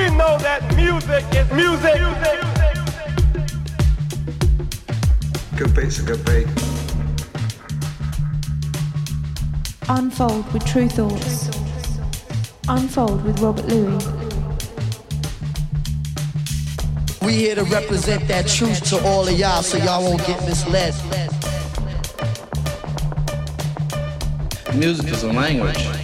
We know that music is music. Capei, se capei. Unfold with Tru Thoughts. Unfold with Robert Luis. We here to represent that truth to all of y'all so y'all won't get misled. Music is a language.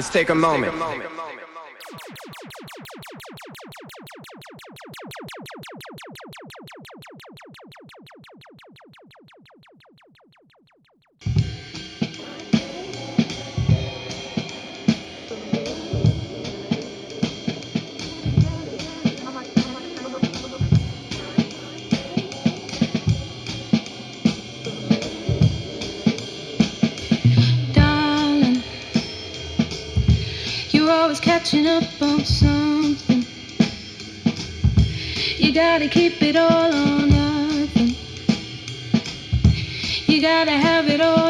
Let's take a moment. Darling, catching up on something. You gotta keep it all or nothing. You gotta have it all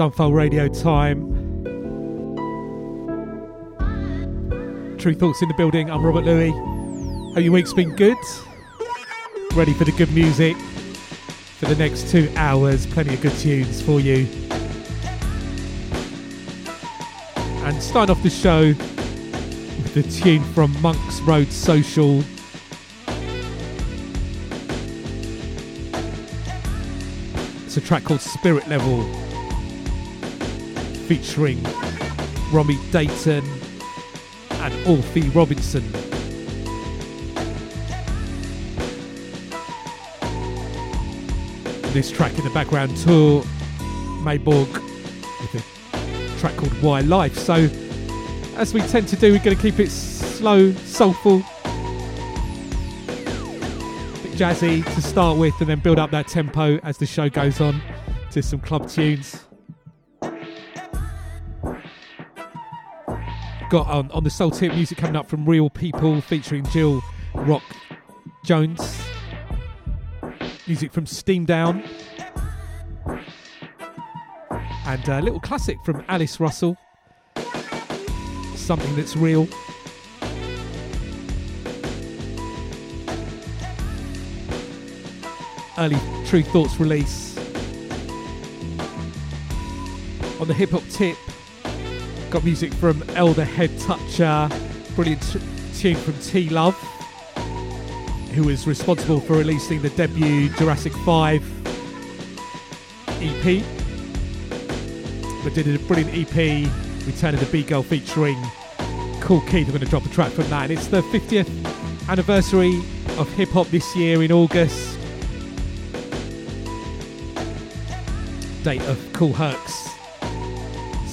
Sunfold Radio time. Tru Thoughts in the building, I'm Robert Luis. Hope your week's been good. Ready for the good music for the next two hours. Plenty of good tunes for you. And starting off the show with the tune from Monks Road Social. It's a track called Spirit Level featuring Romy Dayton and Alfie Robinson. This track in the background tour, Mayborg with a track called Why Life. So, as we tend to do, we're going to keep it slow, soulful, bit jazzy to start with, and then build up that tempo as the show goes on to some club tunes. Got on, on the soul tip music coming up from Reel People featuring Jill Rock Jones. Music from Steam Down. And a little classic from Alice Russell. Something that's real. Early Tru Thoughts release. On the hip hop tip, got music from Elder Head Toucher, brilliant tune from T Love, who was responsible for releasing the debut Jurassic 5 EP. But did a brilliant EP, Return of the B Girl featuring Kool Keith. I'm going to drop a track from that. And it's the 50th anniversary of hip hop this year in August. Date of Kool Herc's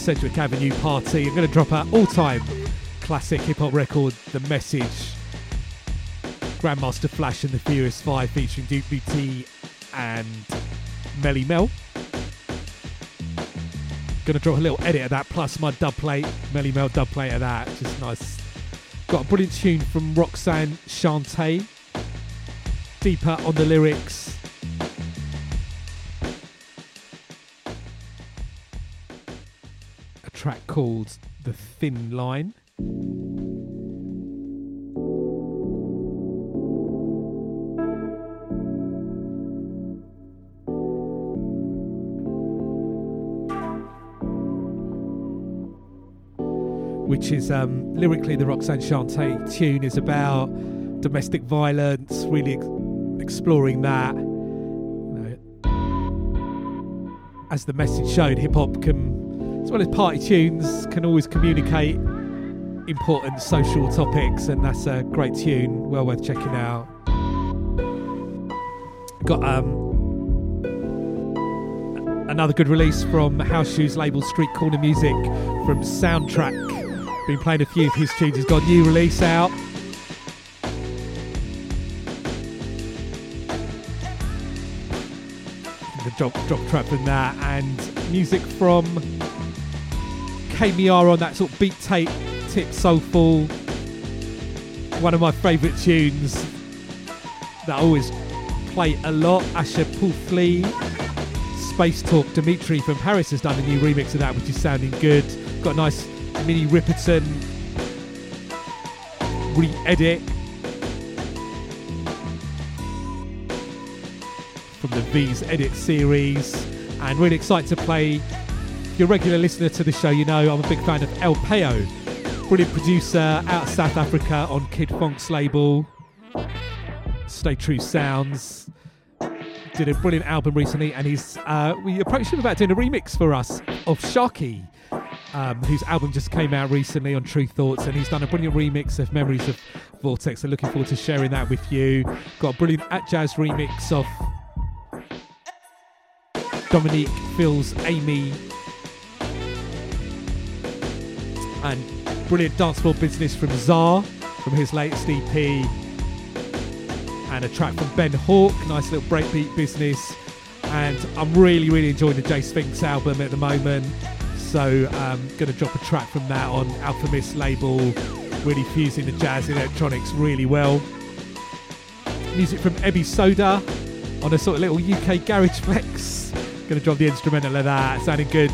Sedgwick Avenue party. I'm going to drop our all time classic hip hop record, The Message. Grandmaster Flash and the Furious Five featuring Duke Bootee and Melle Mel. Gonna drop a little edit of that plus my dub plate, Melle Mel dub plate of that. Just nice. Got a brilliant tune from Roxanne Shante. Deeper on the lyrics. Track called The Thin Line. which is um, lyrically the Roxanne Shante tune is about domestic violence, really ex- exploring that. You know, as the message showed, hip hop can, as well as party tunes, can always communicate important social topics, and that's a great tune, well worth checking out. Got um, another good release from House Shoes label Street Corner Music from Soundtrack. Been playing a few of his tunes. He's got a new release out. The drop drop track from that and music from KMR on that sort of beat tape tip soulful. One of my favourite tunes that I always play a lot. Asha Puthli. Space Talk Dimitri from Paris has done a new remix of that, which is sounding good. Got a nice Minnie Ripperton re edit from the V's Edit series, and really excited to play. If you're a regular listener to the show, you know I'm a big fan of El Payo, brilliant producer out of South Africa on Kid Fonque's label. Stay True Sounds did a brilliant album recently, and he's uh, we approached him about doing a remix for us of Sharky, um, whose album just came out recently on Tru Thoughts, and he's done a brilliant remix of Memories of Vortex. So looking forward to sharing that with you. Got a brilliant at jazz remix of Dominique Fils-Aimé, and brilliant dance floor business from Zar from his latest EP, and a track from Ben Hauke, nice little breakbeat business. And I'm really, really enjoying the JSPHYNX album at the moment. So I'm um, going to drop a track from that on Alchemist label, really fusing the jazz electronics really well. Music from Ebi Soda on a sort of little UK garage flex. Going to drop the instrumental of that, sounding good.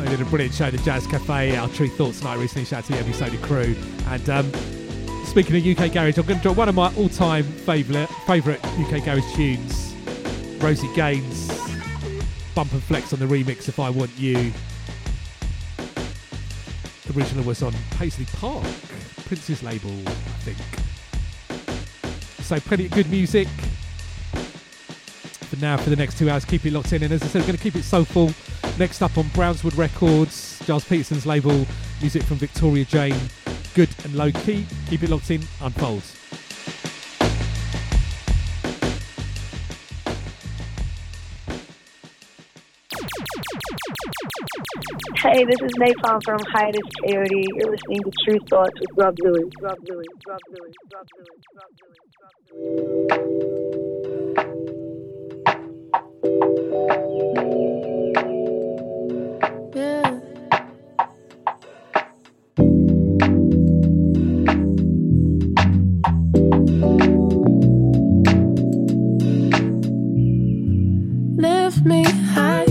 They did a brilliant show at the Jazz Cafe, our Tru Thoughts night recently. Shout out to the Ebi Soda crew. And um, speaking of UK garage, I'm going to drop one of my all-time favourite favourite UK garage tunes, Rosie Gaines bump and flex on the remix if I Want You. The original was on Paisley Park, Prince's label, I think. So plenty of good music. But now for the next two hours, keep it locked in. And as I said, we're going to keep it soulful. Next up on Brownswood Records, Gilles Peterson's label, music from Victoria Jane, good and low key. Keep it locked in, unfolds. Hey, this is Nai Palm from Hiatus Kaiyote. You're listening to Tru Thoughts with Rob Luis. Rob Luis. Rob Luis. Rob Luis. Rob Luis. Rob Luis. Lift me higher.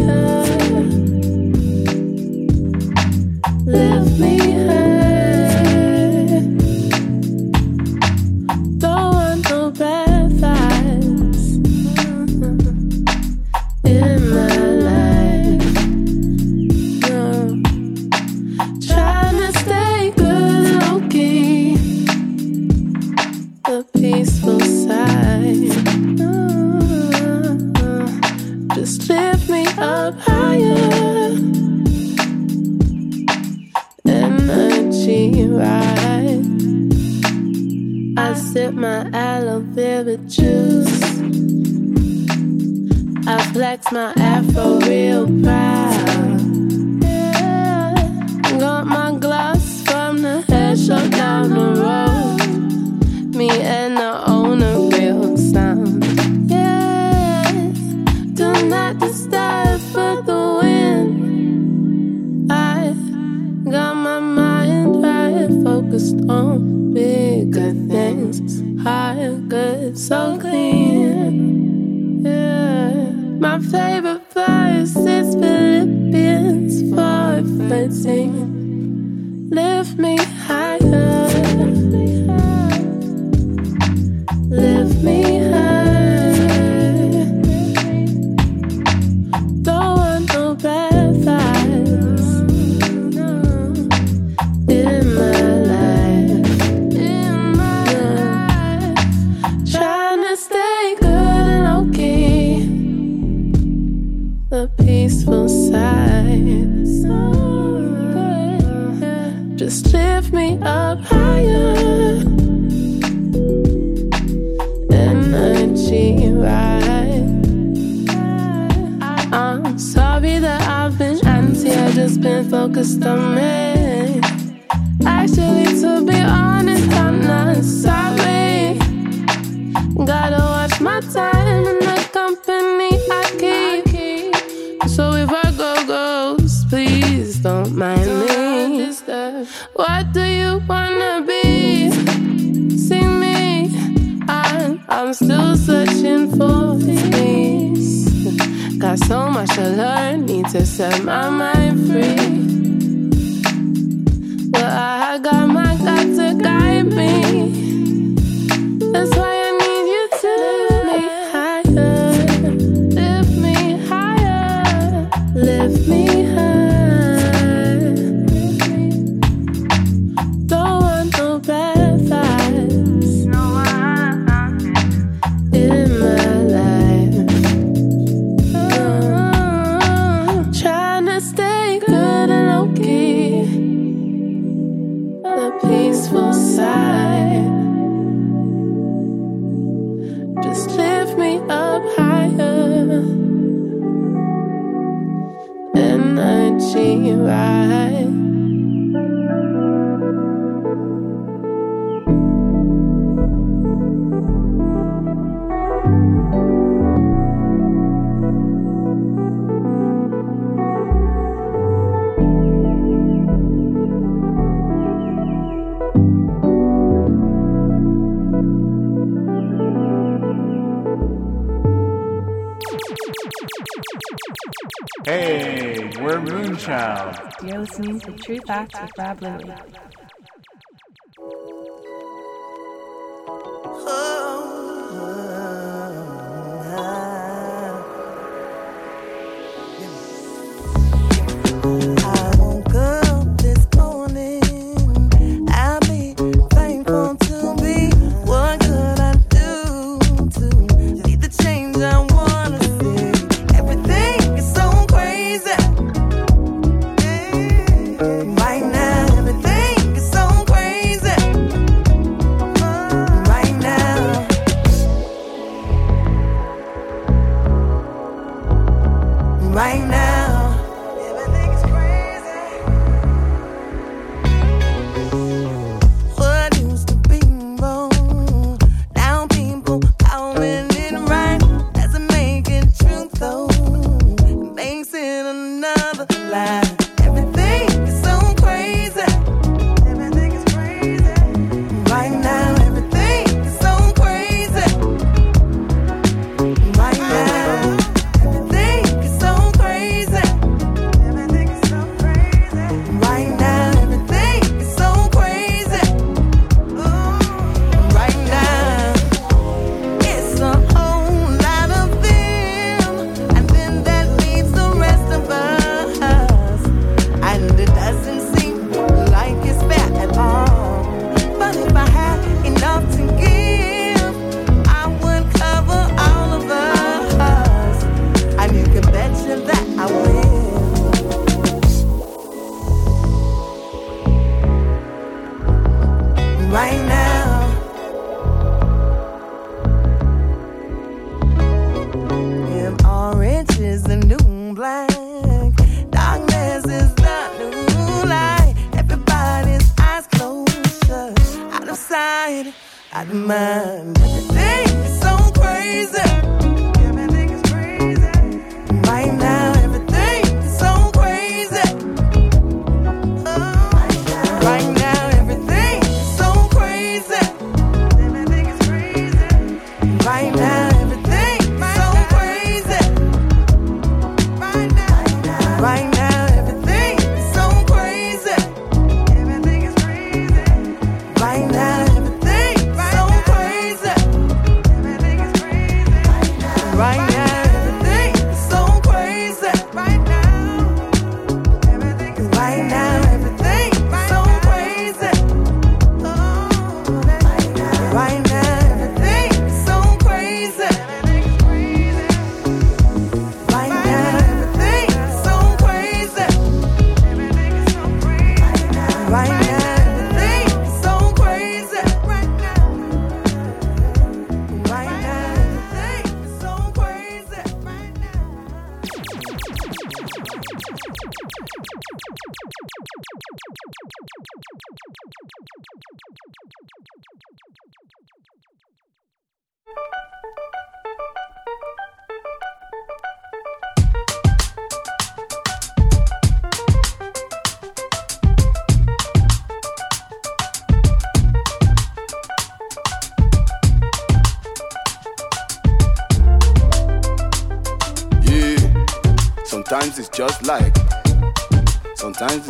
True Facts with Rob Lilly.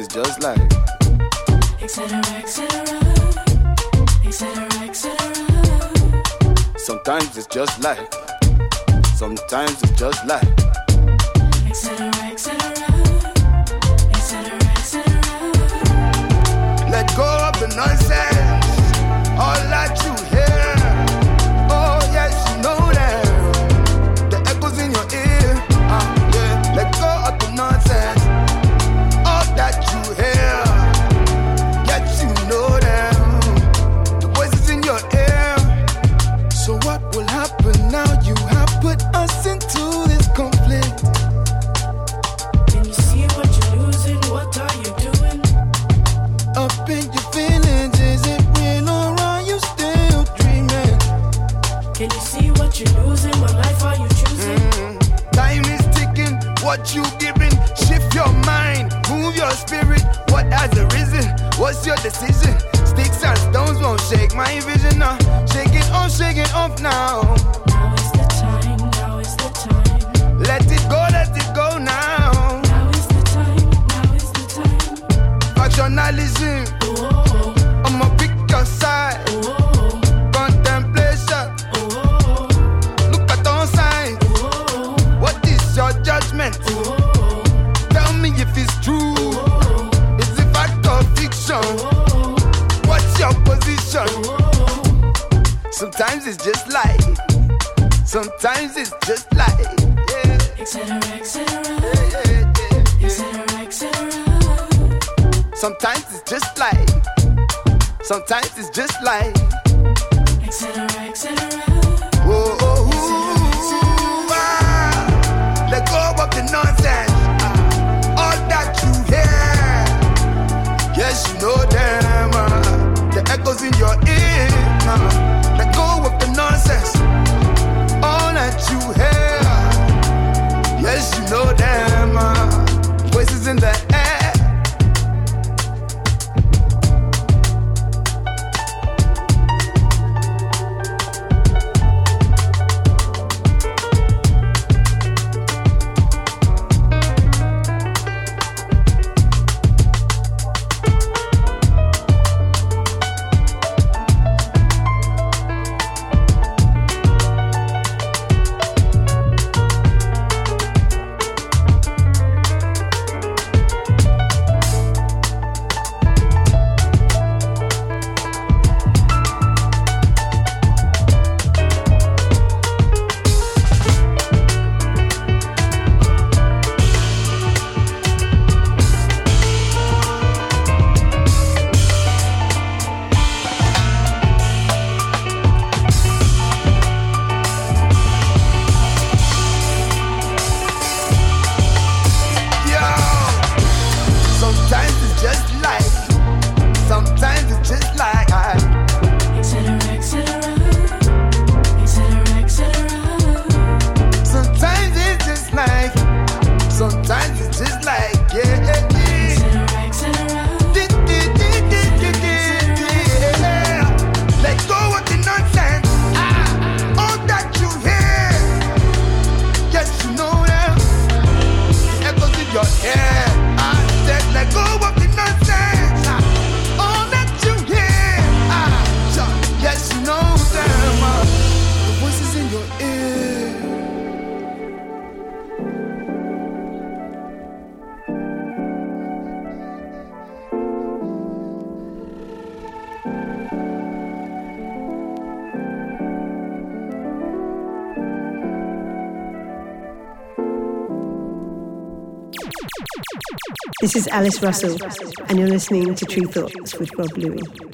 just like. Etc. Etc. Etc. Etc. Sometimes it's just life. Sometimes it's just life. This is Alice Russell, and you're listening to Tru Thoughts with Rob Luis.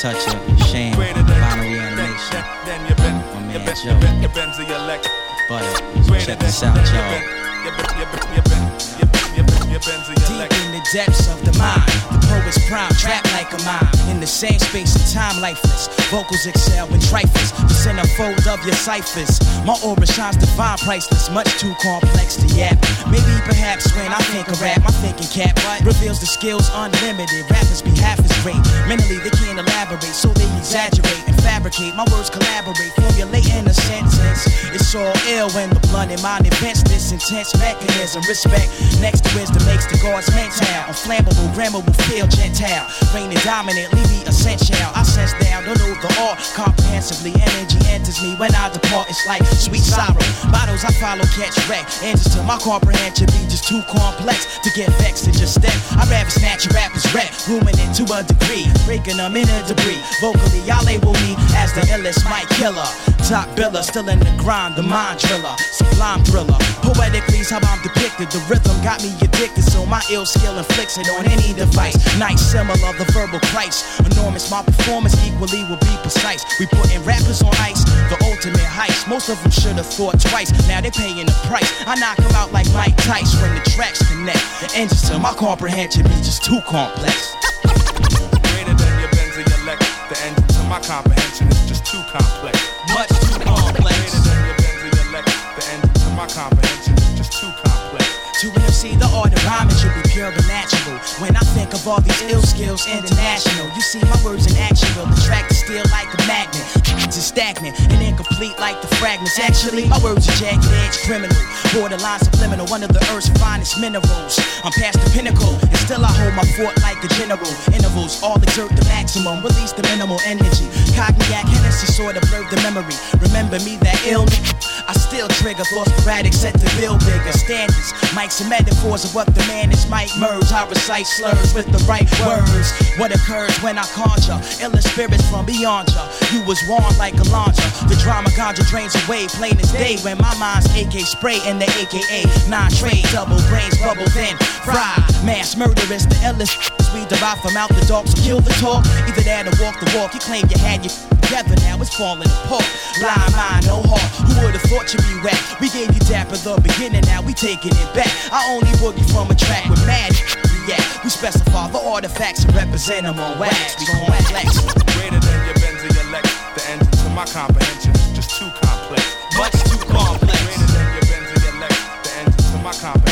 Head Toucher, Shane, Final Reanimation. My oh, man Joe. So check this out, y'all. Deep in the depths of the mind, the poet's prime, trapped like a mine. In the same space and time, lifeless. Vocals excel in trifles, the centerfold of your ciphers. My aura shines divine, priceless, much too complex to yap. Maybe perhaps when I think of rap, my thinking cap but reveals the skills unlimited. Rappers be half as great. Mentally, they can't elaborate, so they exaggerate and fabricate. My words collaborate, formulating a sentence. It's all ill when the blunt in mind invents this intense mechanism. Respect next to wisdom makes the gods mental. Unflammable, grammable, feel gentile. Reigning dominant, leave me essential. I sense down, don't know the all comprehensively. Energy me when I depart. It's like sweet sorrow. Bottles I follow, catch wreck. Answers to my comprehension be just too complex to get vexed and just step. I'd rather snatch a rapper's rap, ruminant to a degree. Breaking them in a debris. Vocally, y'all label me as the illest mic killer. Top biller, still in the grind, the mind driller. Sublime thriller. Poetically, how I'm depicted. The rhythm got me addicted, so my ill skill inflicts it on any device. Nice, similar, the verbal price. Enormous, my performance equally will be precise. We putting rappers on ice, the ultimate heist. Most of them should have thought twice. Now they're paying the price. I knock them out like Mike Tice when the tracks connect. The engines to my comprehension be just too complex. Greater than your Benz your Lex. The engine to my comprehension is just too complex. Much too complex. Greater than your Benz your Lex. The engine to my comprehension is just too complex. To MC, the art of rhyming should be pure and natural. When I think of all these ill skills, international. You see, my words in action will attract the steel like a magnet. It's stagnant and incomplete like the fragments. Actually, my words are jagged edge criminal. Borderline subliminal, one of the earth's finest minerals. I'm past the pinnacle, and still I hold my fort like a general. Intervals all exert the maximum, release the minimal energy. Cognac, Hennessy sort of blurred the memory. Remember me, that ill I still trigger thoughts sporadic, set to build bigger standards. Mics and metaphors of what the man is might merge. I recite slurs with the right words. What occurs when I conjure iller spirits from beyond ya. You was warm like a launcher. The drama conjure drains away, plain as day. When my mind's AK spray in the AKA nine trade, double brains bubble then fry. Mass murderous, the illest we derive from out the dark. So kill the talk, either that or walk the walk. You claim you had your together, now it's falling apart. Blind mind, no heart. Who would've thought you'd be whack? We gave you dap at the beginning, now we taking it back. I only boogie from a track with mad. Yeah, we specify the artifacts and represent them on wax. We gon' flex. Greater than your Benz or your Lex. The engine to my comprehension just too complex. Much too complex. Greater than your Benz or your Lex. The engine to my comprehension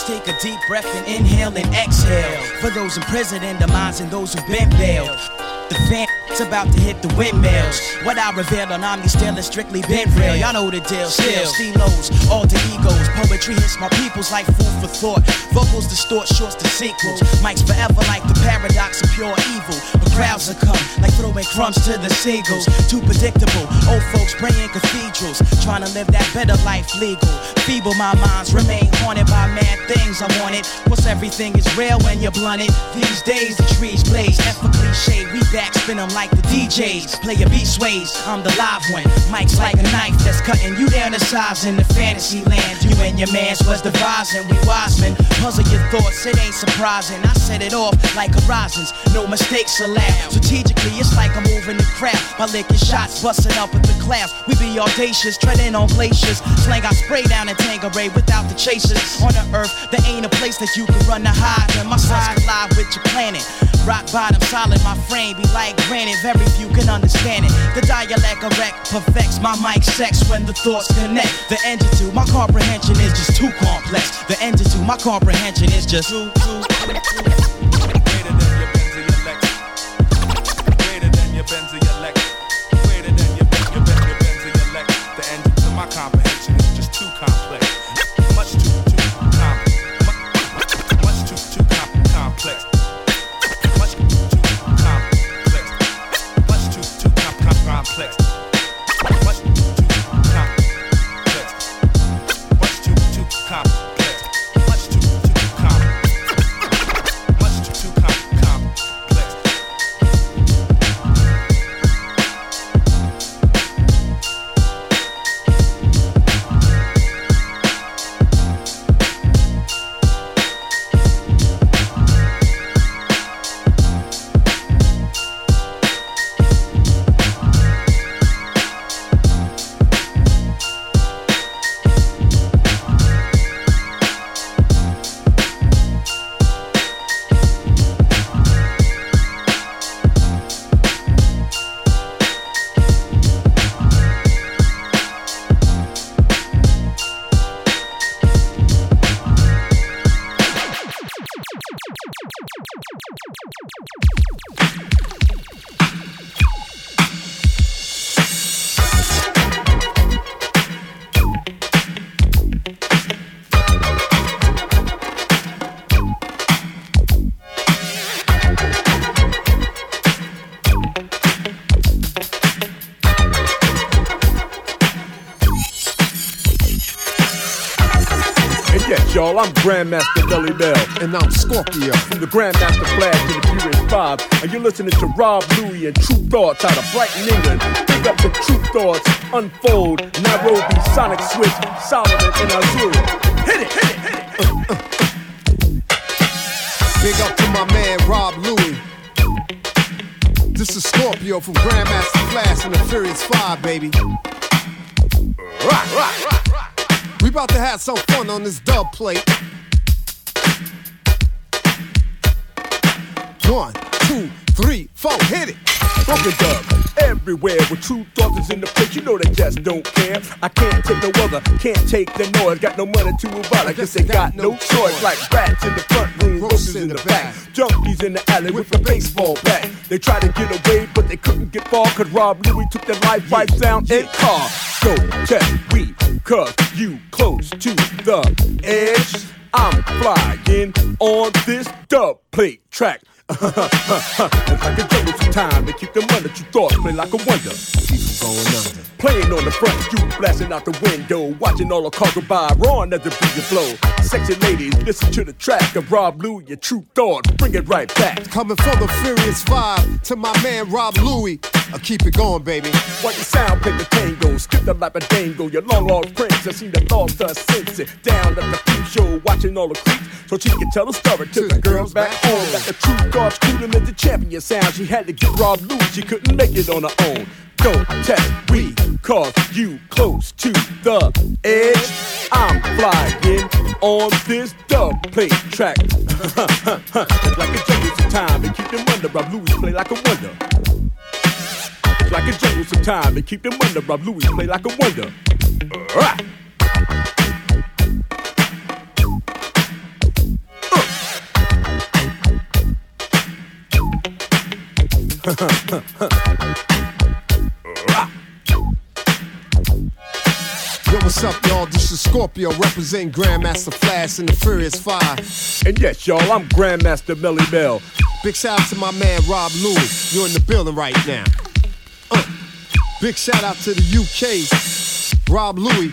Let's take a deep breath and inhale and exhale. For those in the minds and those who've been bailed. The fan's about to hit the windmills. What I revealed on Omni still is strictly been real. Y'all know the deal. Still, stilos, alter egos. Poetry hits my peoples like food for thought. Vocals distort shorts to sequels. Mics forever like the paradox of pure evil. But crowds are come like throwing crumbs to the seagulls. Too predictable. Old folks praying cathedrals. Trying to live that better life legal. Feeble my minds remain haunted by mad things I wanted. Once everything is real when you're blunted. These days the trees blaze. A cliche. We back spin them like the DJs. Play your beat sways. I'm the live one. Mike's like a knife that's cutting you down to size in the fantasy land. You and your mans was devising. We wise men. Puzzle your thoughts. It ain't surprising. I set it off like horizons. No mistakes allowed. Strategically, it's like I'm moving the crowd. By licking shots, busting up at the clouds. We be audacious, treading on glaciers. Slang I spray down in Tanqueray without the chasers. On the earth, there ain't a place that you can run to hide. When my sons collide with your planet. Rock bottom, solid, my frame be like granite. Very few can understand it. The dialect of perfects my mic sex when the thoughts connect. The engine to my comprehension is just too complex. The engine to my comprehension is just too, too, too. Grandmaster Melle Mel. And I'm Scorpio. From the Grandmaster Flash to the Furious Five. And you're listening to Rob Luis and Tru Thoughts out of Brighton, England. Pick up the Tru Thoughts, Unfold, Nairobi, Sonic Switch, Solomon, and Azul. Hit it, hit it, hit it. Uh, uh, uh. Big up to my man Rob Luis. This is Scorpio from Grandmaster Flash and the Furious Five, baby. Rock, rock, rock, rock. We about to have some fun on this dub plate. One, two, three, four, hit it. Broken dub everywhere with Tru Thoughts in the place. You know they just don't care. I can't take no other, can't take the noise. Got no money to move out. I guess they got no choice. Like rats in the front room, roaches in the back, junkies in the alley with the baseball bat. They tried to get away, but they couldn't get far. Cause Rob Luis took their life right down in car. Go test we, cause you close to the edge. I'm flying on this dub plate track. It's like a jungle time to keep them under. Tru Thoughts play like a wonder. People going under. Playing on the front you blasting out the window, watching all the cars go by, roaring as the breeze flow. Sexy ladies, listen to the track of Rob Luis, your Tru Thoughts, bring it right back. Coming from the Furious Five to my man Rob Luis. I'll uh, keep it going, baby. While your sound play the tango, skip the lap of dango, your long lost have seen the lost her sense it. Down at the peep show, watching all the creeps, so she can tell the story to the girls back home. Like the Tru Thoughts, cooling in the champion sound. She had to get Rob Luis, she couldn't make it on her own. Don't test we, cause you close to the edge. I'm flying on this dub plate track. like a jungle sometime, and keep them under. Rob Luis play like a wonder. Like a jungle sometime, and keep them under. Rob Luis play like a wonder. Alright. Yo, uh. what's up, y'all? This is Scorpio representing Grandmaster Flash and the Furious Five. And yes, y'all, I'm Grandmaster Melle Mel. Big shout out to my man Rob Luis. You're in the building right now. Uh, big shout out to the UK, Rob Luis.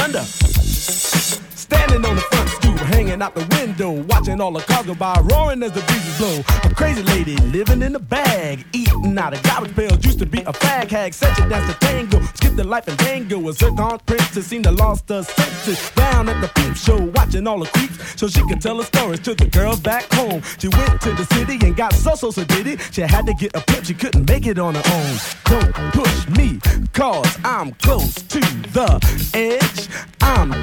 under. Standing on the front stoop, hanging out the window, watching all the cars go by, roaring as the breezes blow. A crazy lady living in a bag, eating out of garbage pails. Used to be a fag hag, such a dance to tango. Skipped the life and tango. A zircon princess seemed to lost her senses. Down at the peep show, watching all the creeps, so she could tell her stories to the girls back home. She went to the city and got so so so did it. She had to get a pimp, she couldn't make it on her own. Don't push me, cause I'm close to the edge. I'm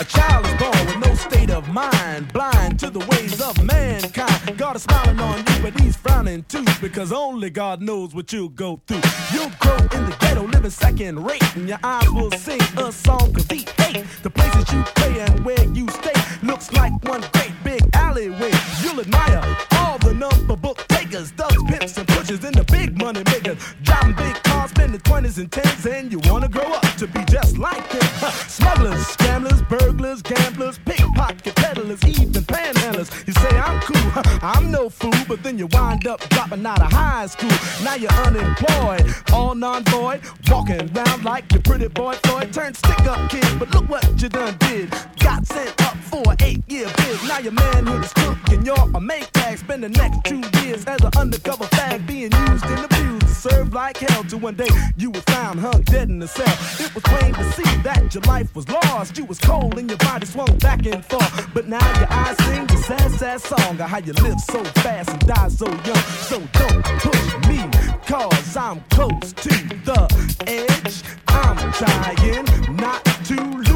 A child is born with no state of mind, blind to the ways of mankind. God is smiling on you, but he's frowning too, because only God knows what you'll go through. You'll grow in the ghetto, living second rate, and your eyes will sing a song, cause he hate the places you play and where you stay. Looks like one great big alleyway. You'll admire all the number book takers, thugs, pimps, and pushers, and the big money makers. Driving big spending 20s and 10s, and you wanna grow up to be just like them. Smugglers, scramblers, burglars, gamblers, pickpocket peddlers, even panhandlers. You say I'm cool, I'm no fool, but then you wind up dropping out of high school. Now you're unemployed, all non-void, walking around like your pretty boy Floyd. Turned stick-up kid, but look what you done did. Got sent up for an eight-year bid. Now your manhood is cooked and you're a Maytag. Spend the next two years as an undercover fag being used and abused. Served like hell till one day you was found hung dead in the cell. It was plain to see that your life was lost. You was cold and your body swung back and forth. But now your eyes sing the sad, sad song of how you live so fast and die so young. So don't push me, cause I'm close to the edge. I'm trying not to lose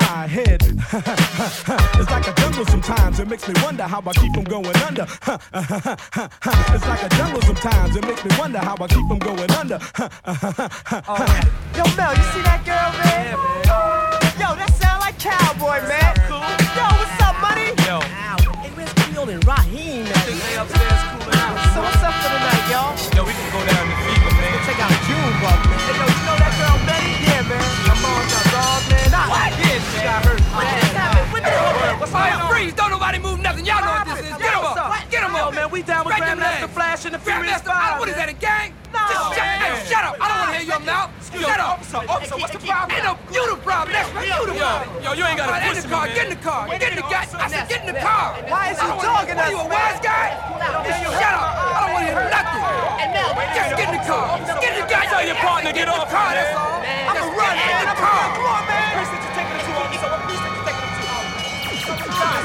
my head. it's like a jungle sometimes, it makes me wonder how I keep from going under. it's like a jungle sometimes, it makes me wonder how I keep from going under. Oh, Yo, Mel, you see that girl, man? Yo, that sound like cowboy, man. Yo, what's up, money? Yo. Hey, where's Camille and Rahiem at? Nobody move nothing. Y'all know what this is. Get him up. Get him Yo, up. man, we down with Grandmaster. Flash and the Furious Five, What is that, a gang? No, Just shut, hey, shut up. I don't want to hear your mouth. Shut up. Officer, officer, what's the problem? Ain't no, you the problem. That's right. You the Yo, problem. yo, you ain't All right, push in the me, car. Get in the car. Get in the car. I said, get in the car. Why is he I don't wanna- us, Are you a wise guy? you Shut up. I don't want to hear nothing. Just get in the car. Get in the car. Tell your partner, get in the car. That's all. I'ma run, get in the car. Come on, man. Chris, you taking it to, officer.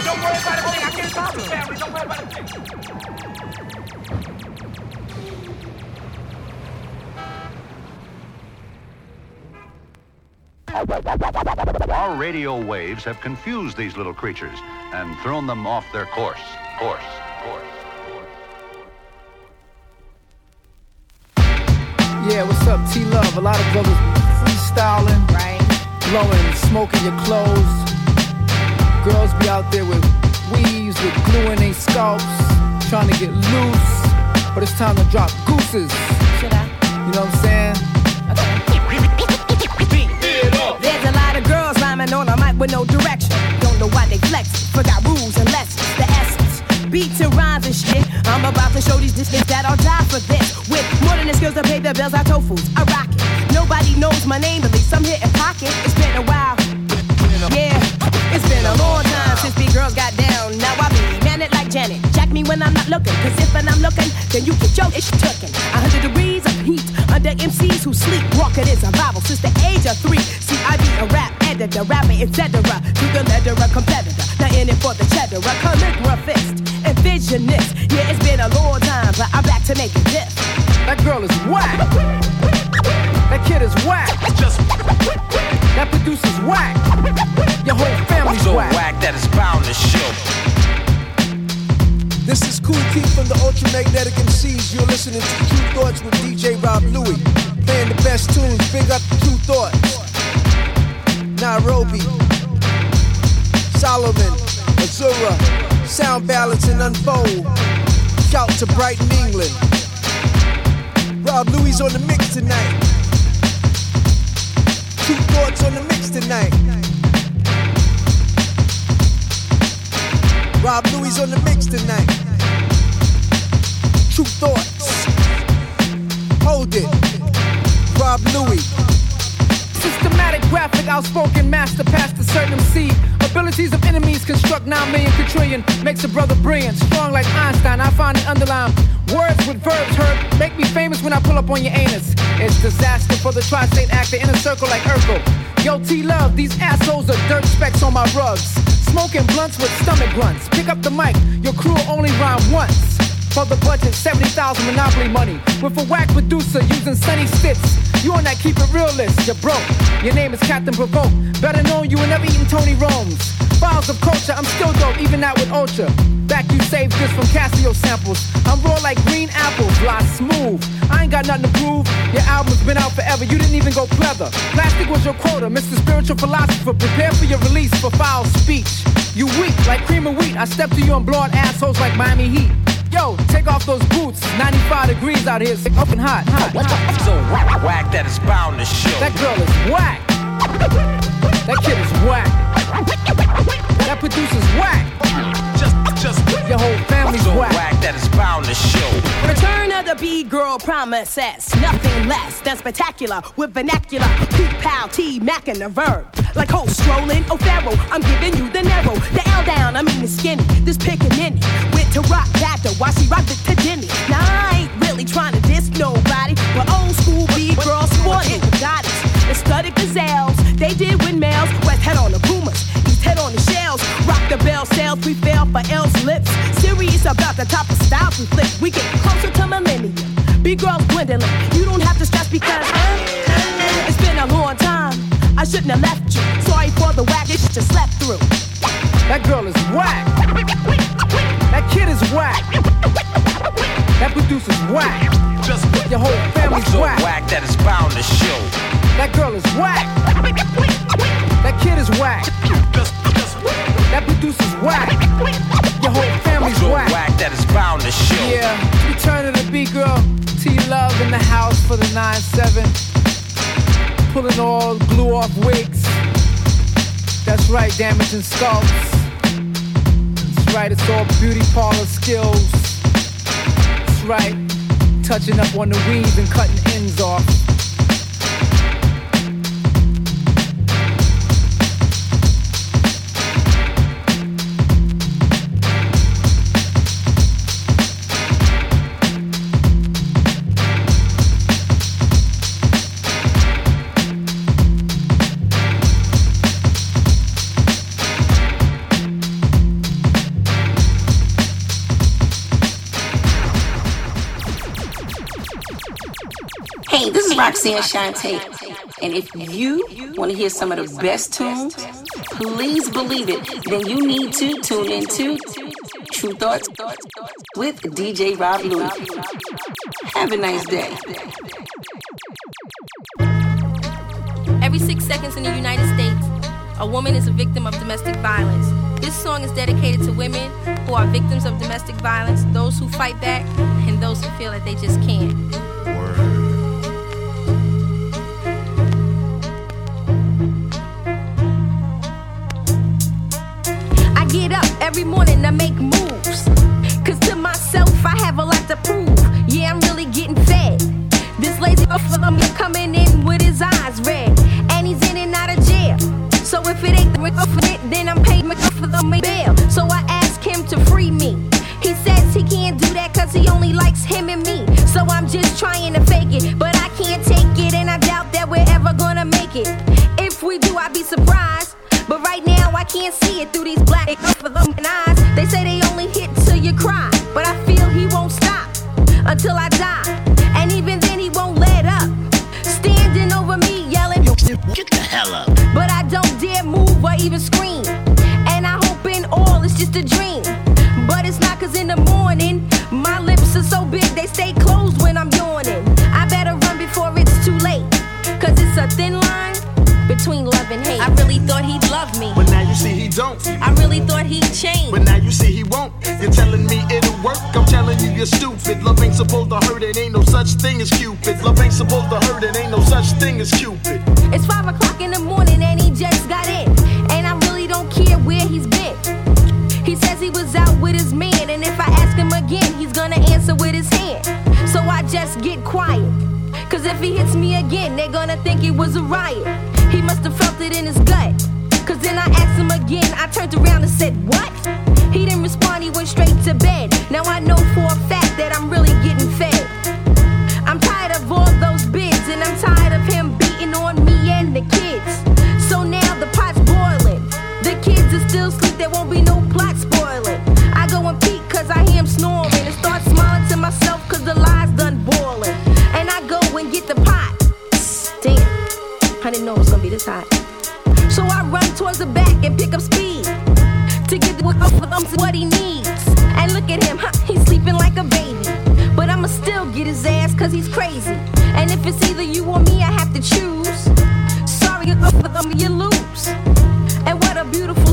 Don't worry about a thing. I can't talk to family. Don't worry about a thing. Our radio waves have confused these little creatures and thrown them off their course. Course. Course. Yeah, what's up, T Love? A lot of brothers freestyling, right? Blowing, smoking your clothes. Girls be out there with weaves, with glue in their scalps, trying to get loose. But it's time to drop gooses. Should I? You know what I'm saying? There's a lot of girls rhyming on a mic with no direction. Don't know why they flex. Forgot rules and lessons. The essence. Beats and rhymes and shit. I'm about to show these dishes that I'll die for this. With more than the skills to pay the bills, I told fools. I rock it. Nobody knows my name, at least I'm hitting pocket. It's been a while. It's been a long time since these girls got down. Now I be man it like Janet. Jack me when I'm not looking. Cause if I'm looking, then you get your ish tooken. A hundred degrees of heat under MCs who sleep. Walking in survival since the age of three. See, I be a rap editor, rapper, etc. To the letter, a competitor. Now in it for the cheddar, a calligraphist. Envision this. Yeah, it's been a long time, but I'm back to make it this. That girl is whack. That kid is whack. Just that producer's whack. Your whole family's so whack. whack that it's bound to show. This is Kool Keith from the Ultramagnetic MCs. You're listening to Tru Thoughts with DJ Rob Luis. Playing the best tunes, big up Tru Thoughts. Nairobi, Solomon, Azura, Sound Balance and Unfold. Shout to Brighton, England. Rob Luis's on the mix tonight. Tru Thoughts on the mix tonight. Rob Luis's on the mix tonight. Tru Thoughts. Hold it. Rob Luis. Systematic, graphic, outspoken, master, past a certain MC. Abilities of enemies construct 9 million quadrillion. Makes a brother brilliant, strong like Einstein. I find it underlined. Words with verbs heard make me famous when I pull up on your anus. It's disaster for the tri state actor in a circle like Urkel. Yo, T Love, these assholes are dirt specks on my rugs. Smoking blunts with stomach grunts. Pick up the mic, your crew only rhyme once. For the budget, 70,000 Monopoly money. With a whack producer using sunny sticks. You on that keep it real list, you're broke. Your name is Captain Provoke. Better known you and never eaten Tony Rome's. Files of culture, I'm still dope, even out with Ultra. Back you saved this from Casio samples. I'm raw like green apples, lie smooth. I ain't got nothing to prove. Your album's been out forever, you didn't even go clever. Plastic was your quota, Mr. Spiritual Philosopher. Prepare for your release for foul speech. You weak like cream of wheat. I step to you and blow out assholes like Miami Heat. Yo, take off those boots. 95 degrees out here, sick and hot. hot. So whack, that bound to show. That girl is whack. That kid is whack. That producer's whack. Just, just your whole family's so whack. whack that it's bound to show. Return of the B girl promises nothing less than spectacular with vernacular. P pal T Mac and the verb. Like host strolling O'Farrell, I'm giving you the narrow, the L down. I mean the skinny, this picking in it. Went to rock after while she rocked it to Jimmy. Now I ain't really trying to diss nobody, but old school B girl got with goddess. The studded gazelles, they did windmills. West head on the boomers, east head on the shells. Rock the bell sales, we fell for L's lips. Serious about the top of styles we flip. We get closer to millennium. Big girls dwindling. You don't have to stress because it's been a long time. I shouldn't have left you. Sorry for the whack, it's just slept through. That girl is whack. That kid is whack. That producer's whack. Just your whole family's so whack. whack that it's bound to show. That girl is whack. That kid is whack. That producer's whack. Your whole family's so whack. whack that it's bound to show. Yeah, return of the beat girl. T Love in the house for the 9-7. Pulling all glue off wigs. That's right, damaging skulls. That's right, it's all beauty parlor skills. That's right, touching up on the weave and cutting ends off. Is Roxanne And if you want to hear some of the best tunes, please believe it, then you need to tune into Tru Thoughts with DJ Rob Luis. Have a nice day. Every six seconds in the United States, a woman is a victim of domestic violence. This song is dedicated to women who are victims of domestic violence, those who fight back, and those who feel that they just can't. Get up every morning to make moves. Cause to myself, I have a lot to prove. Yeah, I'm really getting fed. This lazy me coming in with his eyes red. And he's in and out of jail. So if it ain't the for it, then I'm paying for the bail. So I ask him to free me. He says he can't do that cause he only likes him and me. So I'm just trying to fake it. But I can't take it and I doubt that we're ever gonna make it. If we do, I'd be surprised. But right now I can't see it through these black eyes. They say they only hit till you cry. But I feel he won't stop until I die. And even then he won't let up. Standing over me yelling, Get the hell up. But I don't dare move or even scream. And I hope in all it's just a dream. But it's not cause in the don't. I really thought he'd change. But now you see he won't. You're telling me it'll work. I'm telling you you're stupid. Love ain't supposed to hurt. It ain't no such thing as Cupid. Love ain't supposed to hurt. It ain't no such thing as Cupid. It's five o'clock in the morning and he just got in. And I really don't care where he's been. He says he was out with his man, and if I ask him again, he's gonna answer with his hand. So I just get quiet. Cause if he hits me again, they're gonna think it was a riot. He must have felt it in his gut. Cause then I asked him again, I turned around and said, What? He didn't respond, he went straight to bed. Now I know for a fact that I'm really getting fed. And pick up speed to get the with him what he needs. And look at him, huh, he's sleeping like a baby. But I'ma still get his ass cause he's crazy. And if it's either you or me, I have to choose. Sorry, you lose. And what a beautiful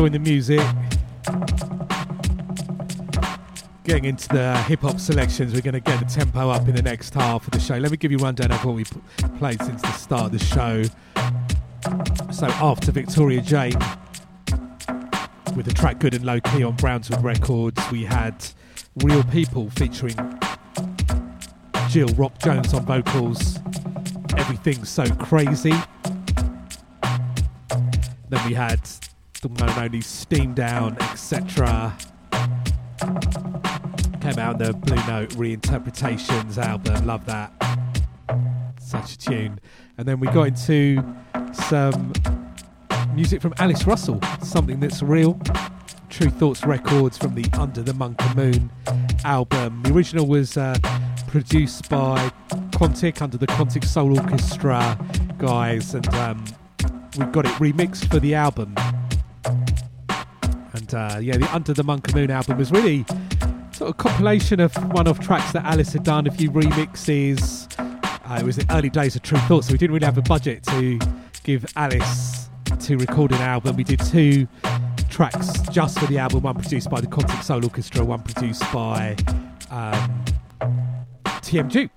enjoying the music. Getting into the hip hop selections, we're going to get the tempo up in the next half of the show. Let me give you a rundown of what we played since the start of the show. So, after Victoria Jane with the track Good and Low Key on Brownswood Records, we had Reel People featuring Jill Rock Jones on vocals. Everything's so crazy. Then we had one and only Steam Down, etc. Came out the Blue Note Reinterpretations album. Love that. Such a tune. And then we got into some music from Alice Russell, something that's real, Tru Thoughts Records from the Under the Munka Moon album. The original was uh, produced by Quantic under the Quantic Soul Orchestra guys, and um, we got it remixed for the album. And uh, yeah, the Under the Munka Moon album was really sort of a compilation of one-off tracks that Alice had done, a few remixes. Uh, it was the early days of Tru Thoughts, so we didn't really have a budget to give Alice to record an album. We did two tracks just for the album, one produced by the Quantic Soul Orchestra, one produced by um, TM Juke.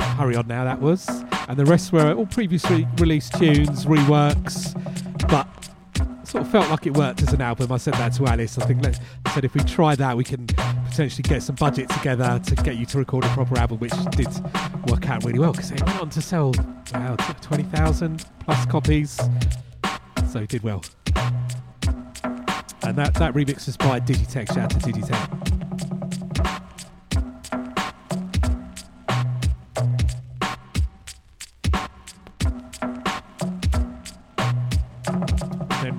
Hurry on now, that was. And the rest were all previously released tunes, reworks, but sort of felt like it worked as an album. I said that to Alice. I think I said if we try that, we can potentially get some budget together to get you to record a proper album, which did work out really well because it went on to sell wow, 20,000 plus copies. So it did well. And that, that remix was by Digitech. Shout out to Digitech.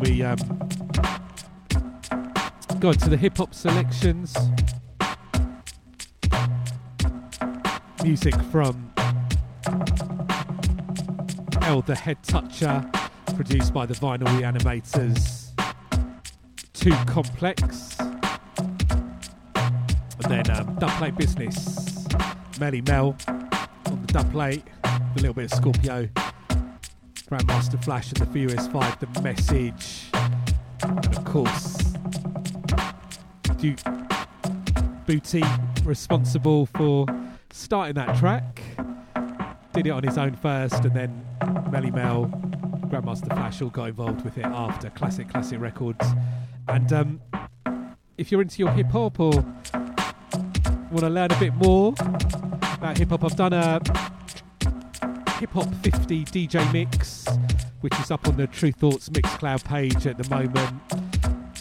We um, go to the hip hop selections. Music from L the Head Toucher, produced by the Vinyl Reanimators. Too Complex. And then um, Dubplate Business. Melle Mel on the Dub dubplate. A little bit of Scorpio. Grandmaster Flash and the Furious 5, The Message. And of course, Duke Bootee, responsible for starting that track. Did it on his own first, and then Melle Mel, Grandmaster Flash all got involved with it after. Classic, classic records. And um, if you're into your hip hop or want to learn a bit more about hip hop, I've done a hip hop 50 DJ mix, which is up on the Tru Thoughts Mixcloud page at the moment,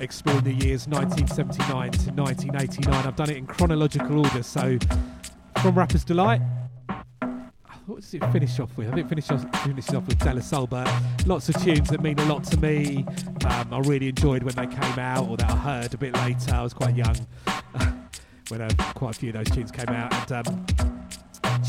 exploring the years 1979 to 1989. I've done it in chronological order, so from Rapper's Delight. What does it finish off with? I think it finishes off, off with De La Soul, but lots of tunes that mean a lot to me. Um, I really enjoyed when they came out, or that I heard a bit later. I was quite young when uh, quite a few of those tunes came out. And um,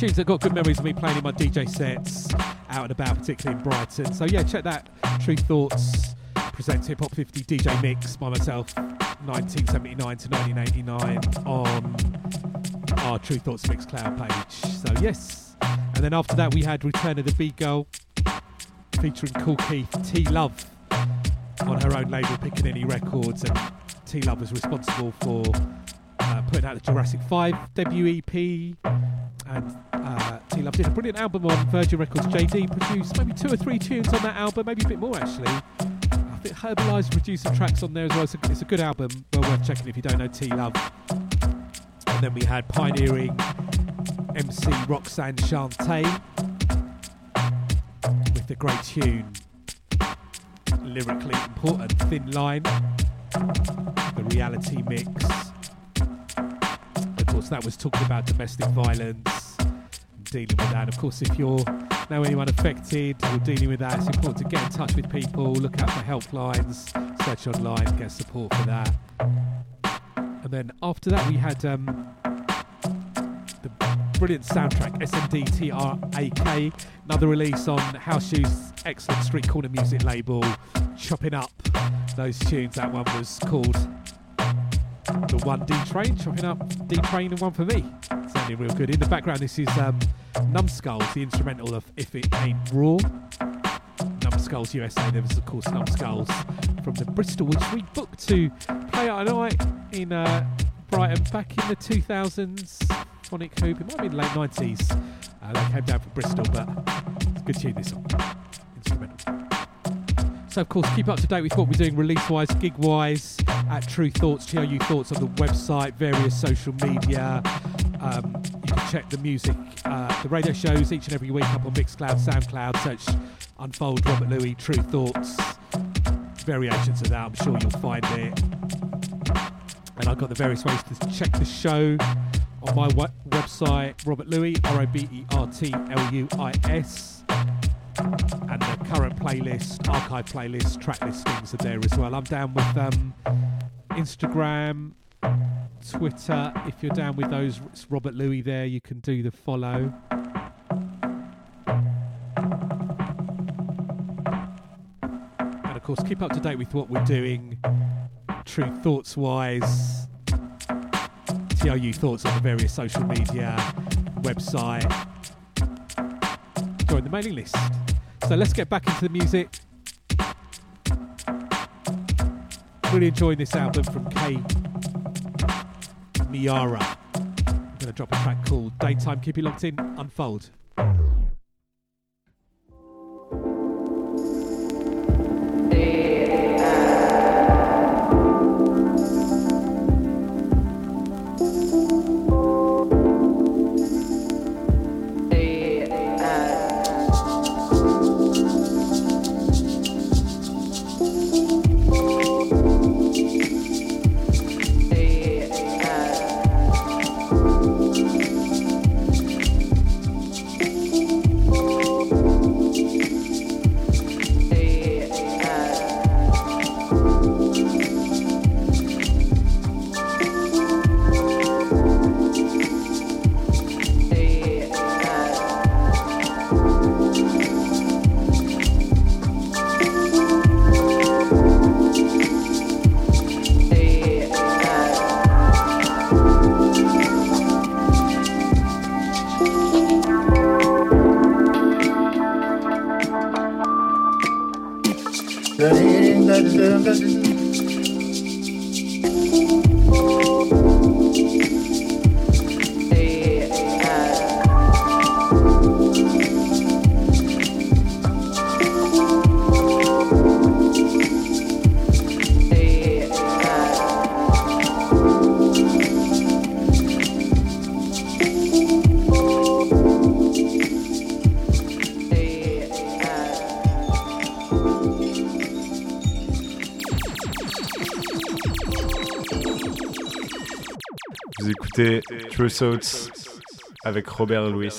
tunes that got good memories of me playing in my DJ sets out and about, particularly in Brighton. So yeah, check that. Tru Thoughts presents Hip Hop 50 DJ mix by myself, 1979 to 1989 on our Tru Thoughts Mixcloud page. So yes. And then after that we had Return of the Beat Girl featuring Kool Keith T Love on her own label Pickaninny Records and T Love was responsible for uh, putting out the Jurassic 5 debut EP and uh, T Love did a brilliant album on Virgin Records. JD produced maybe two or three tunes on that album, maybe a bit more actually. I think Herbaliser produced some tracks on there as well. It's a, it's a good album, well worth checking if you don't know T Love. And then we had pioneering MC Roxanne Shante with the great tune, lyrically important, Thin Line, the reality mix. Of course, that was talking about domestic violence, dealing with that. Of course, if you're know anyone affected or dealing with that, it's important to get in touch with people, look out for helplines, search online, get support for that. And then after that, we had um, the brilliant soundtrack SMDTRAK, another release on House Shoes' excellent street corner music label, chopping up those tunes. That one was called the one D Train, chopping up D Train and one for me. Sounding real good. In the background, this is um, Numbskulls, the instrumental of If It Ain't Raw. Numbskulls USA, there was of course Numbskulls from the Bristol, which we booked to play at a night in uh, Brighton back in the 2000s. Phonic Hoop, it might have been late 90s. Uh, they came down from Bristol, but it's a good tune this song. Instrumental. So, of course, keep up to date with what we're doing release wise, gig wise, at Tru Thoughts, TRU Thoughts on the website, various social media. Um, you can check the music, uh, the radio shows each and every week up on Mixcloud, Soundcloud. Search Unfold, Robert Luis, Tru Thoughts. Variations of that, I'm sure you'll find it. And I've got the various ways to check the show on my website, Robert Luis, R O B E R T L U I S. Playlist, archive playlist, track listings are there as well. I'm down with um, Instagram, Twitter. If you're down with those, it's Robert Luis there. You can do the follow. And of course, keep up to date with what we're doing, Tru Thoughts wise. TRU Thoughts on the various social media, website. Join the mailing list. So let's get back into the music. Really enjoying this album from K. Miara. I'm going to drop a track called Daytime. Keep it locked in. Unfold. True Thoughts avec Robert Louis.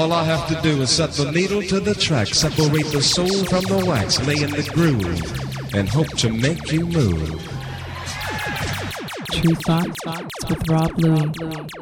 All I have to do is set the needle to the track, separate the soul from the wax, lay in the groove, and hope to make you move. Tru Thoughts with Rob Luis.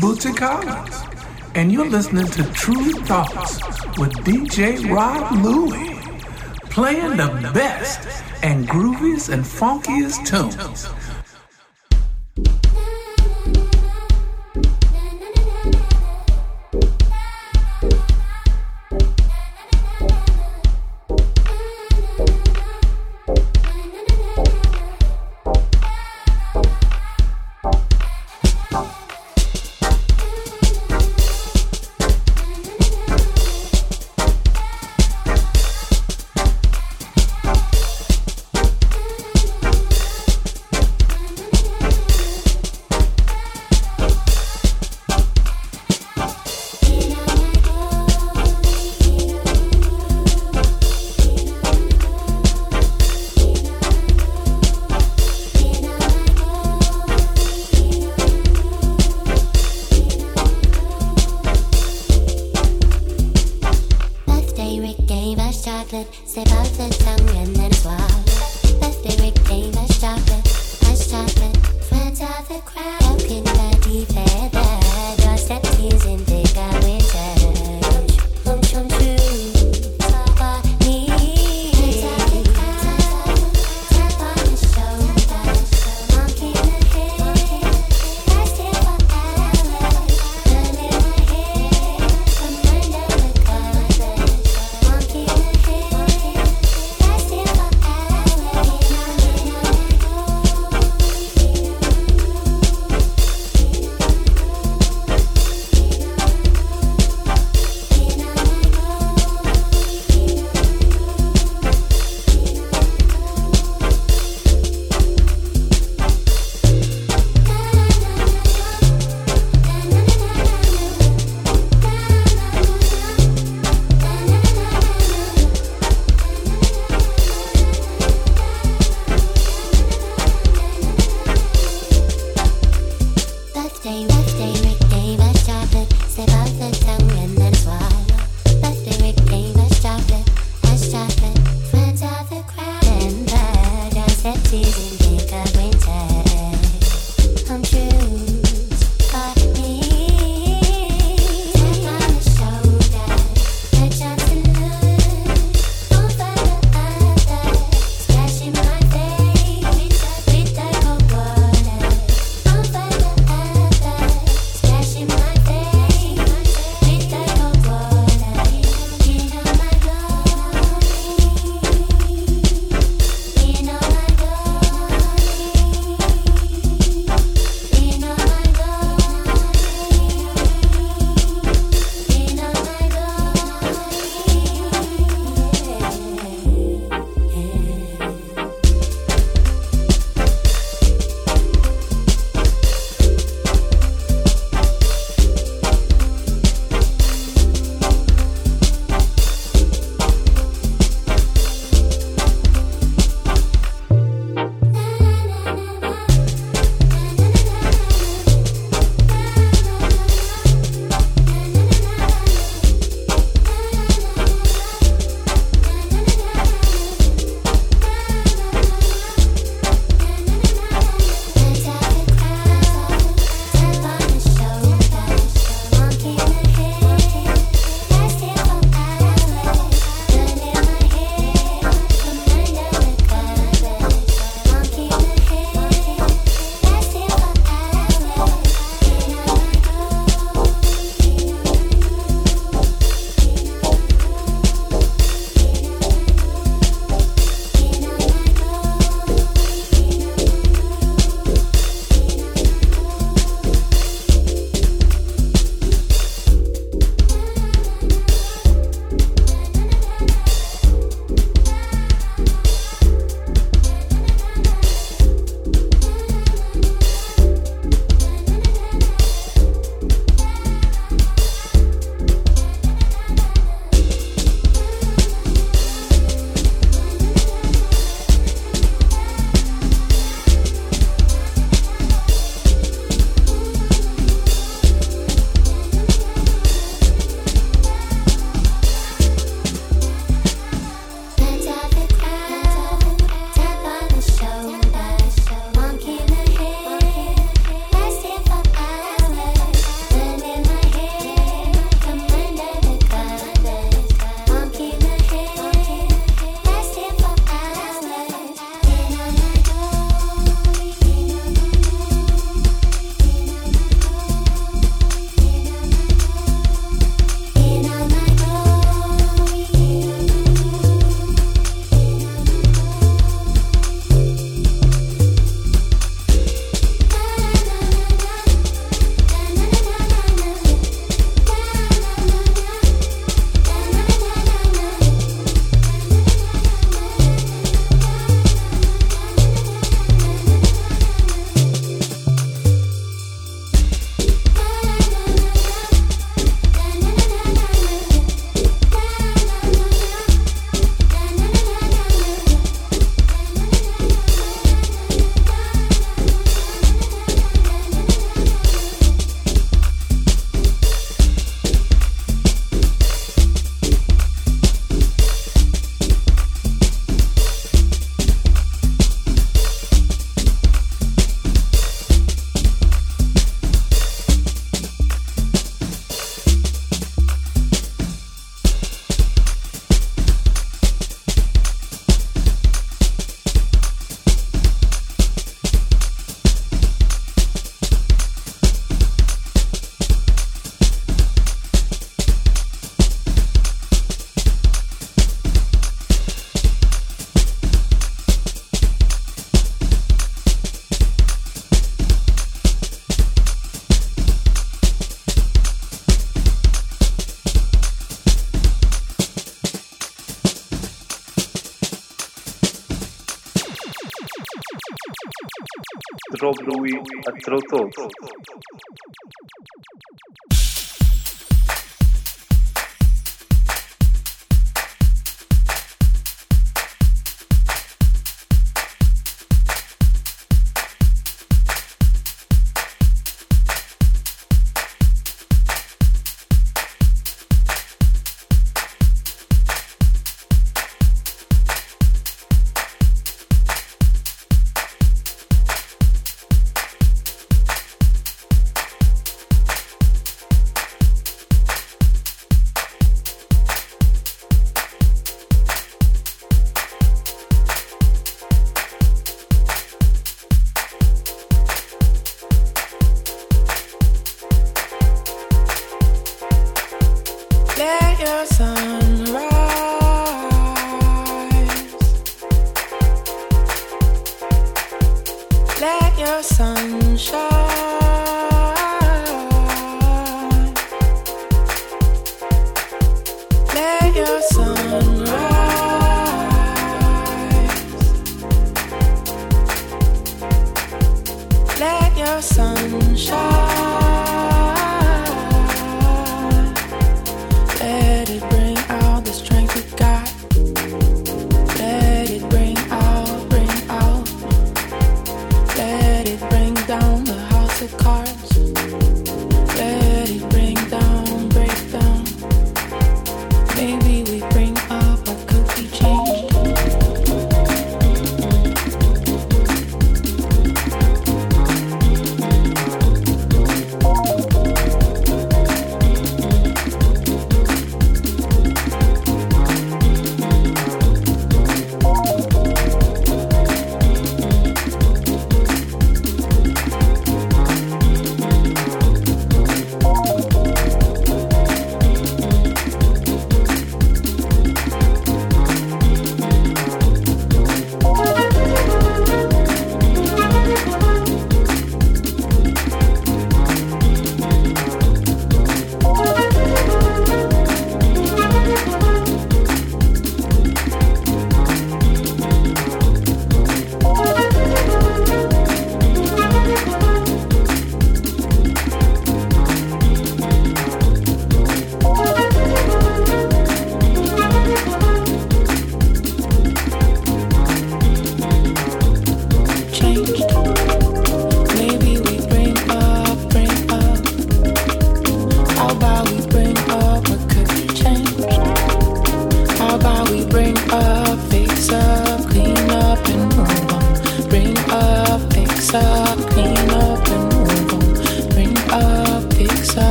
Bootsy Collins, and you're listening to Tru Thoughts with DJ Rod Luis, playing the best and grooviest and funkiest tunes. Rob Luis a Trotot.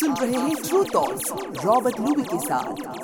सुन रहे हैं Robert Luby के साथ।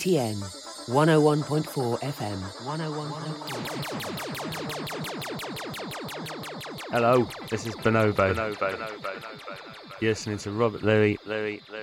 BTN, 101.4 FM, 101.4 Hello, this is Bonobo. You're listening to Robert Luis. Luis, Luis,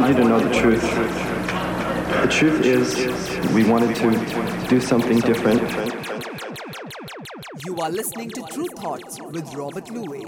want you to know the truth. The truth is, we wanted to do something different. You are listening to Tru Thoughts with Robert Luis.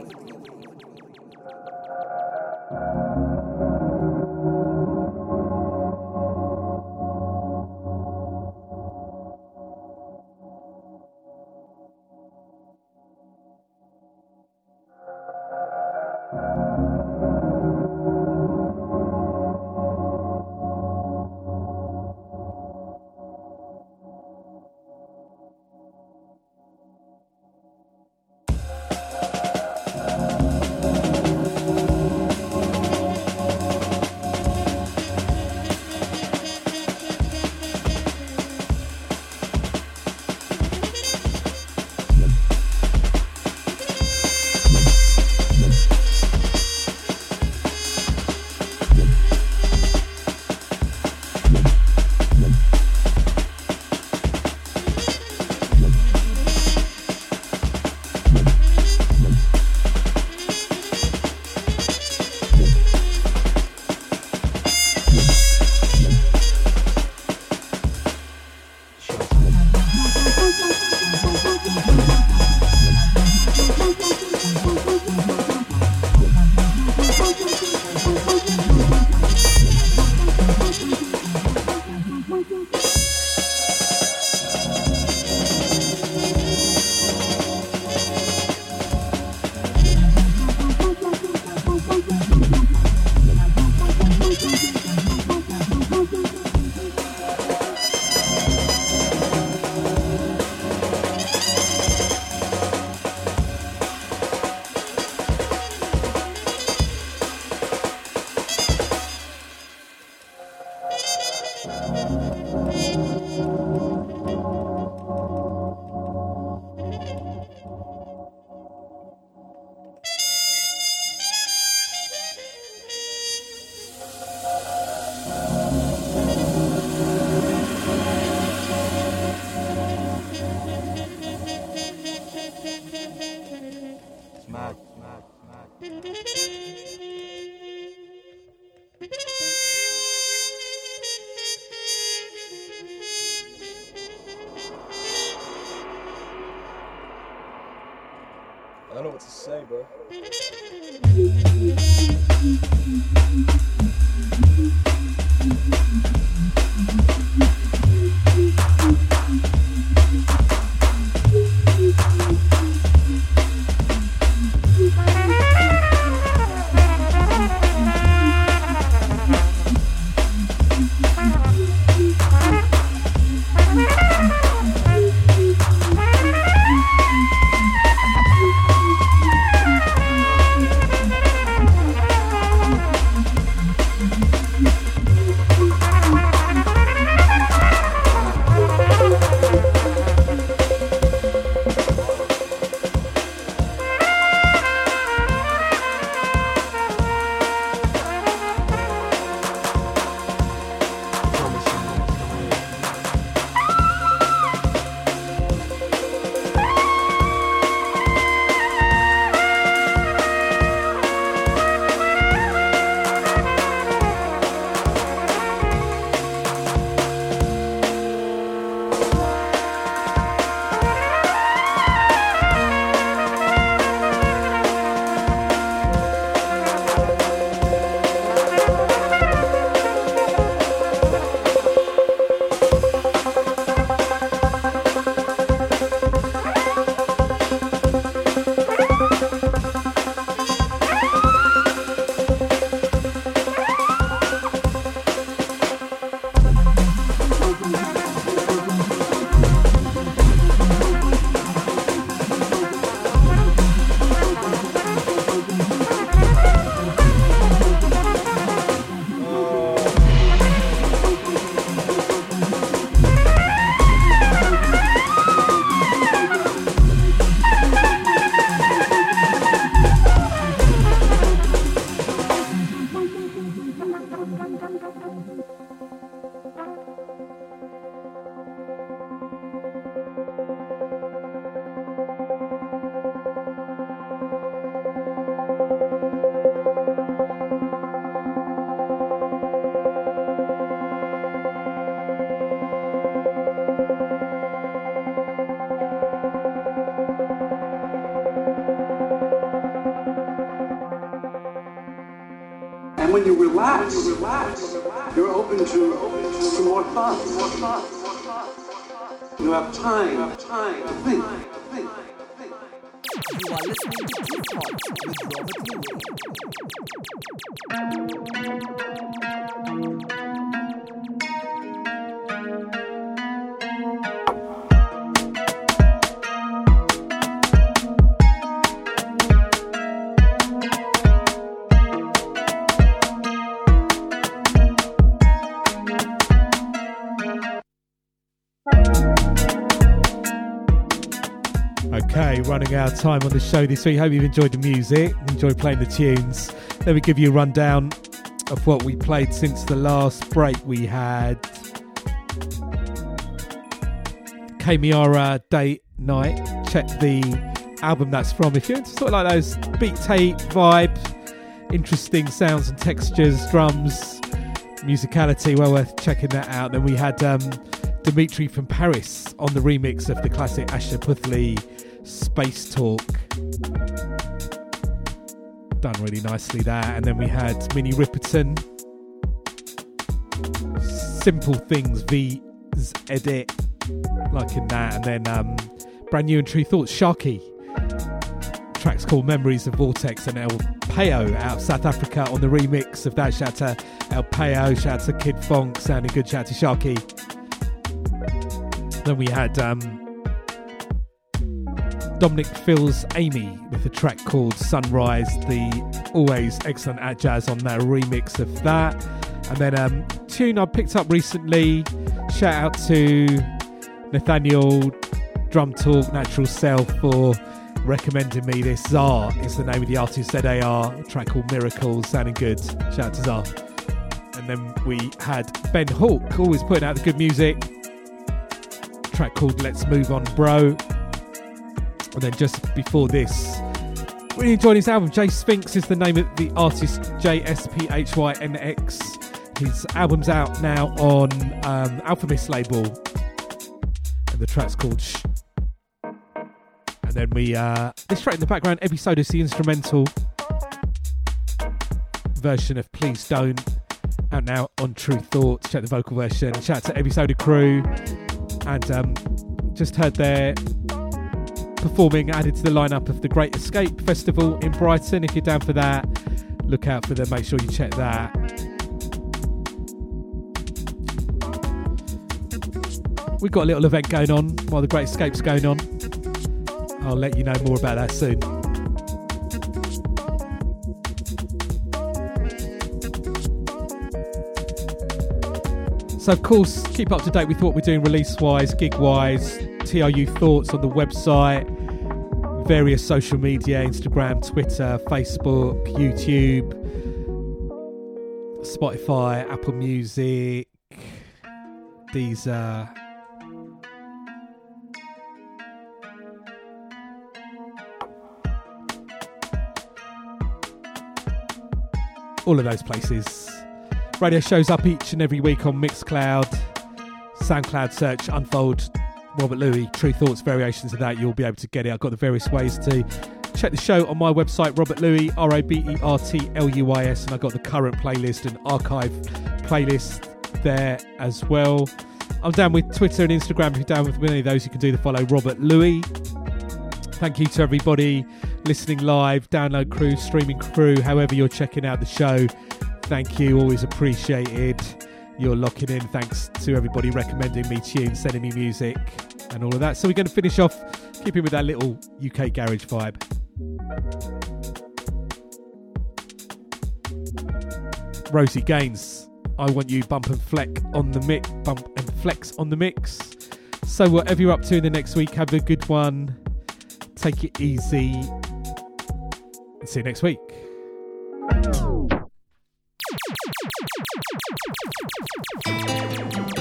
And when you relax, you're open to some more thoughts. You have time, time to think. You are listening to Deep Thoughts with Robert Okay, of time on the show this week. Hope you've enjoyed the music, enjoyed playing the tunes. Let me give you a rundown of what we played since the last break we had. K Miara Date Night. Check the album that's from. If you're into sort of like those beat tape vibe, interesting sounds and textures, drums, musicality, well worth checking that out. Then we had um, Dimitri from Paris on the remix of the classic Asha Puthli Space Talk. Done really nicely there. And then we had Minnie Ripperton. Simple Things V's Edit. Liking that. And then um, brand new and Tru Thoughts, Sharky. Track's called Memories of Vortex and El Payo out of South Africa on the remix of that. Shout out to El Payo, shout out to Kid Fonque, sounding good, shout out to Sharky. Then we had um, Dominic fills Amy with a track called Sunrise, the always excellent Atjazz on that remix of that. And then um, tune I picked up recently. Shout out to Nathaniel Drum Talk Natural Self for recommending me this. Zar is the name of the artist, ZAR, a track called Miracles, sounding good. Shout out to Zar. And then we had Ben Hauke, always putting out the good music. Track called Let's Move On Bro. And then just before this, really enjoying his album. JSPHYNX is the name of the artist, J S P H Y N X. His album's out now on um, Alphamist label, and the track's called Shh. And then we, uh, this track in the background, episode is the instrumental version of Please Don't, out now on Tru Thoughts. Check the vocal version. Shout out to episode crew, and um, just heard their performing added to the lineup of the Great Escape Festival in Brighton. If you're down for that, look out for them. Make sure you check that. We've got a little event going on while the Great Escape's going on. I'll let you know more about that soon. So, of course, keep up to date with what we're doing release wise, gig wise, TRU thoughts on the website, various social media Instagram, Twitter, Facebook, YouTube, Spotify, Apple Music, Deezer. All of those places. Radio shows up each and every week on Mixcloud, SoundCloud search, Unfold, Robert Luis, Tru Thoughts, variations of that. You'll be able to get it. I've got the various ways to check the show on my website, Robert Luis, R O B E R T L U I S, and I've got the current playlist and archive playlist there as well. I'm down with Twitter and Instagram. If you're down with any of those, you can do the follow Robert Luis. Thank you to everybody listening live, download crew, streaming crew, however you're checking out the show. Thank you, always appreciated. You're locking in. Thanks to everybody recommending me tunes, sending me music, and all of that. So we're going to finish off keeping with that little UK garage vibe. Rosie Gaines, I want you bump and fleck on the mix, bump and flex on the mix. So whatever you're up to in the next week, have a good one. Take it easy. See you next week.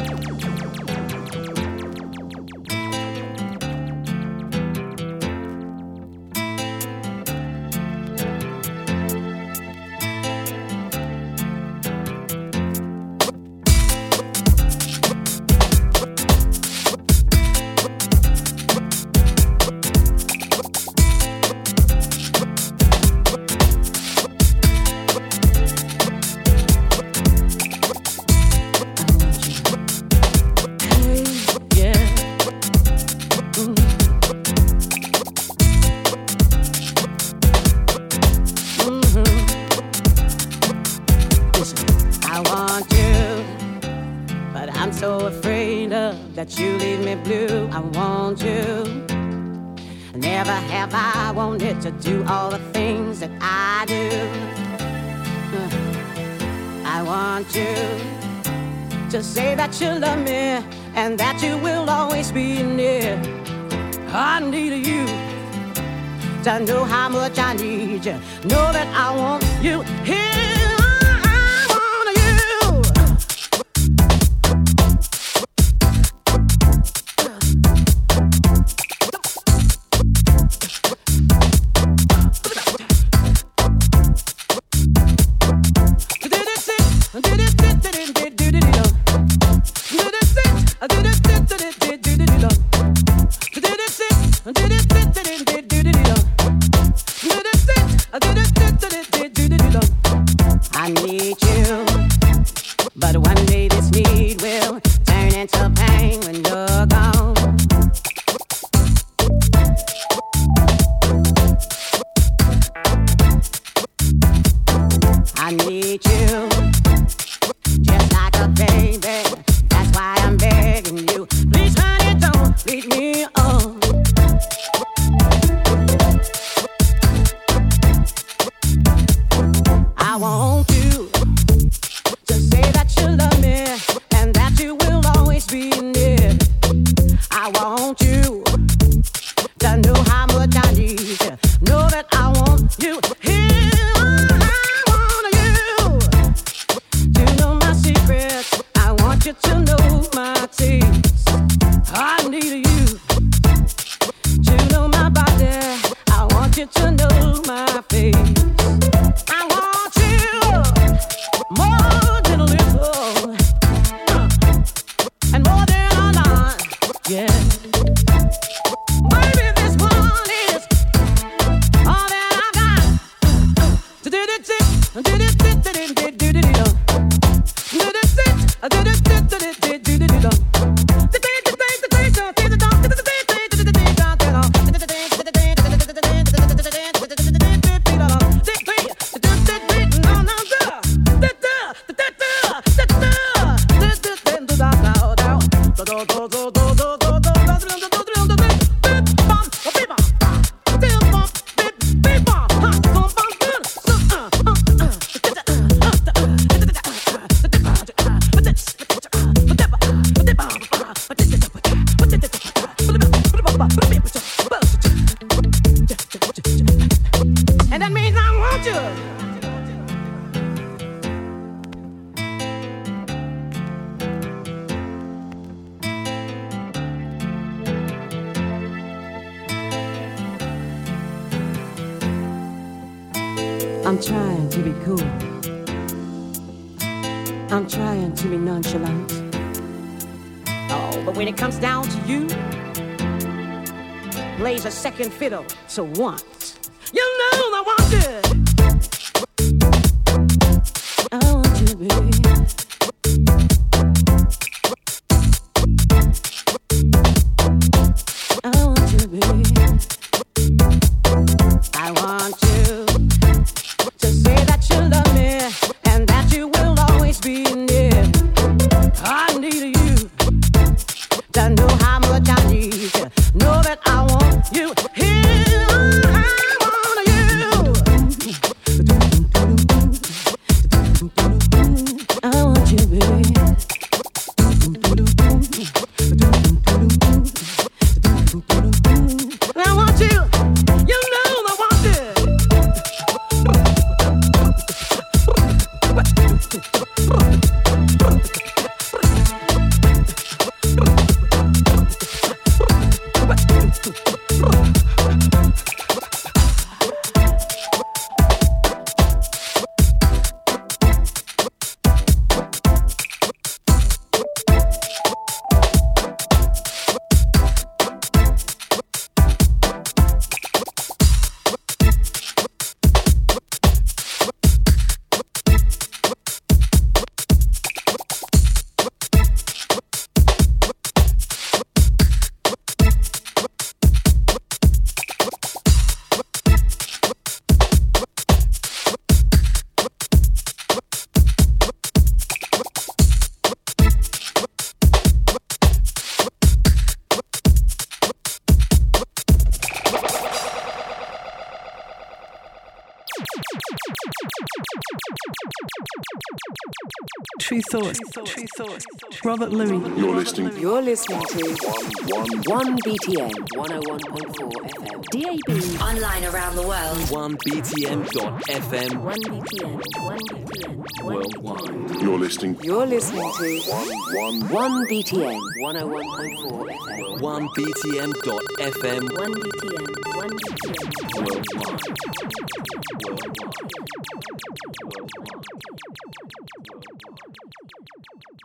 Want you, Wanted to do all the things that I do. I want you to say that you love me and that you will always be near. I need you to know how much I need you. Know that I want you here. To one. So. Source. Robert Luis. You're listening. You're listening to 1 BTN 101.4 FM. DAB. Online around the world. 1BTN.FM. 1BTN. 1BTN. Worldwide. You're listening. You're listening to 1BTN 101.4 FM. 1BTN.FM. 1BTN. 1BTN. Worldwide. Worldwide. Worldwide. Worldwide.